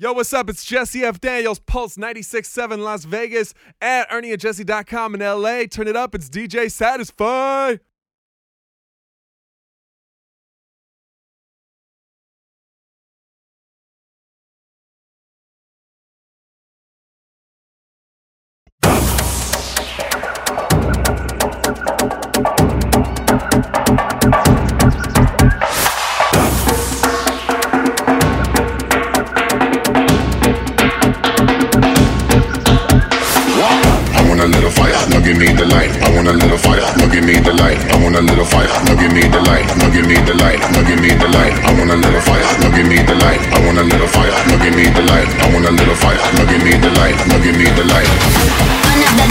Yo, what's up? It's Jesse F. Daniels, Pulse 96.7 Las Vegas at ErnieandJesse.com in LA. Turn it up. It's DJ Satisfy. light. I want a little fire. Now give me the light. Now give me the light. Now give me the light. I want a little fire. Now give me the light. I want a little fire. Now give me the light. I want a little fire. Now give me the light. Now give me the light.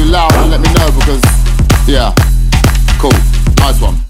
too loud, let me know because, yeah, cool, nice one.